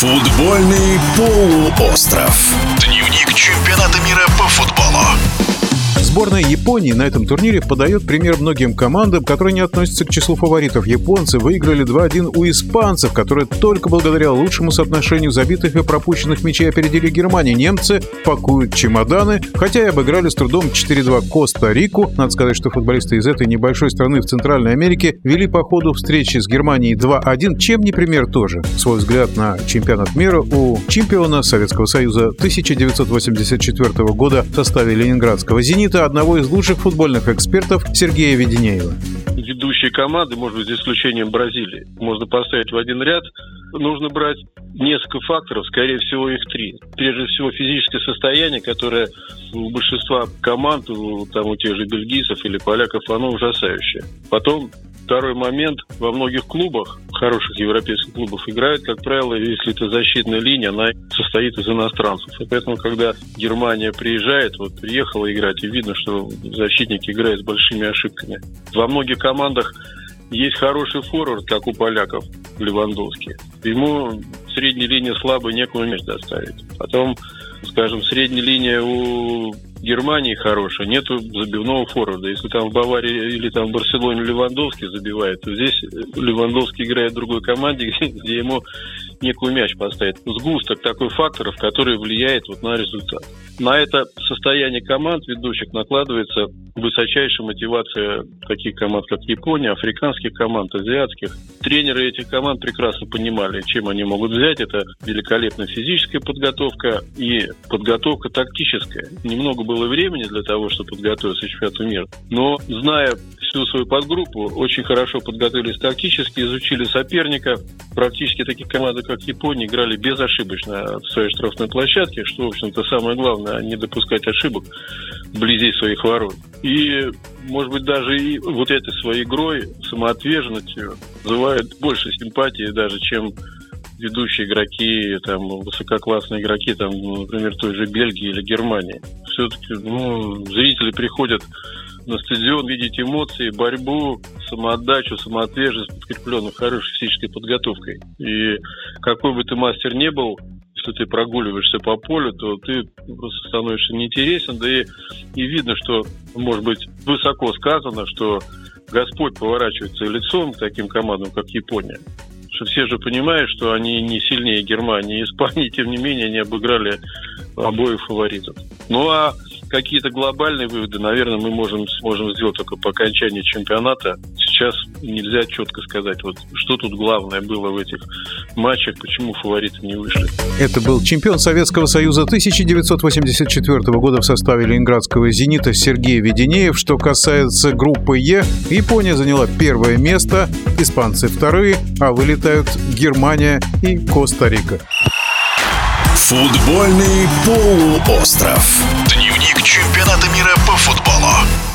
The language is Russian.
Футбольный полуостров. Дневник чемпионата мира по футболу. Сборная Японии на этом турнире подает пример многим командам, которые не относятся к числу фаворитов. Японцы выиграли 2-1 у испанцев, которые только благодаря лучшему соотношению забитых и пропущенных мячей опередили Германию. Немцы пакуют чемоданы, хотя и обыграли с трудом 4-2 Коста-Рику. Надо сказать, что футболисты из этой небольшой страны в Центральной Америке вели по ходу встречи с Германией 2-1, чем не пример тоже. Свой взгляд на чемпионат мира у чемпиона Советского Союза 1984 года в составе ленинградского «Зенита» одного из лучших футбольных экспертов Сергея Веденеева. Ведущие команды, может быть, за исключением Бразилии, можно поставить в один ряд. Нужно брать несколько факторов, скорее всего, их три. Прежде всего, физическое состояние, которое у большинства команд, там у тех же бельгийцев или поляков, оно ужасающее. Потом Второй момент. Во многих клубах, хороших европейских клубах, играют, как правило, если это защитная линия, она состоит из иностранцев. И поэтому, когда Германия приезжает, вот приехала играть, и видно, что защитники играют с большими ошибками. Во многих командах есть хороший форвард, как у поляков, Левандовский. Ему средняя линия слабая, некому мяч доставить. Потом, скажем, средняя линия у Германии хорошая, нету забивного форварда. Если там в Баварии или там в Барселоне Левандовский забивает, то здесь Левандовский играет в другой команде, где, где ему некую мяч поставить. Сгусток такой факторов, который влияет вот на результат. На это состояние команд ведущих накладывается высочайшая мотивация таких команд, как Япония, африканских команд, азиатских. Тренеры этих команд прекрасно понимали, чем они могут взять. Это великолепная физическая подготовка и подготовка тактическая. Немного было времени для того, чтобы подготовиться к чемпионату мира. Но, зная всю свою подгруппу, очень хорошо подготовились тактически, изучили соперника. Практически такие команды, как Япония, играли безошибочно в своей штрафной площадке, что, в общем-то, самое главное, не допускать ошибок вблизи своих ворот. И, может быть, даже и вот этой своей игрой, самоотверженностью вызывает больше симпатии даже, чем ведущие игроки, там, высококлассные игроки, там, например, той же Бельгии или Германии. Все-таки, ну, зрители приходят на стадион видеть эмоции, борьбу, самоотдачу, самоотверженность, подкрепленную хорошей физической подготовкой. И какой бы ты мастер не был, если ты прогуливаешься по полю, то ты просто становишься неинтересен, да и, и видно, что, может быть, высоко сказано, что Господь поворачивается лицом к таким командам, как Япония. Что все же понимают, что они не сильнее Германии и Испании, тем не менее они обыграли обоих фаворитов. Ну а какие-то глобальные выводы, наверное, мы можем, сможем сделать только по окончании чемпионата. Сейчас нельзя четко сказать, вот что тут главное было в этих матчах, почему фавориты не вышли. Это был чемпион Советского Союза 1984 года в составе ленинградского «Зенита» Сергей Веденеев. Что касается группы Е, Япония заняла первое место, испанцы вторые, а вылетают Германия и Коста-Рика. Футбольный полуостров. Дневник чемпионата мира по футболу.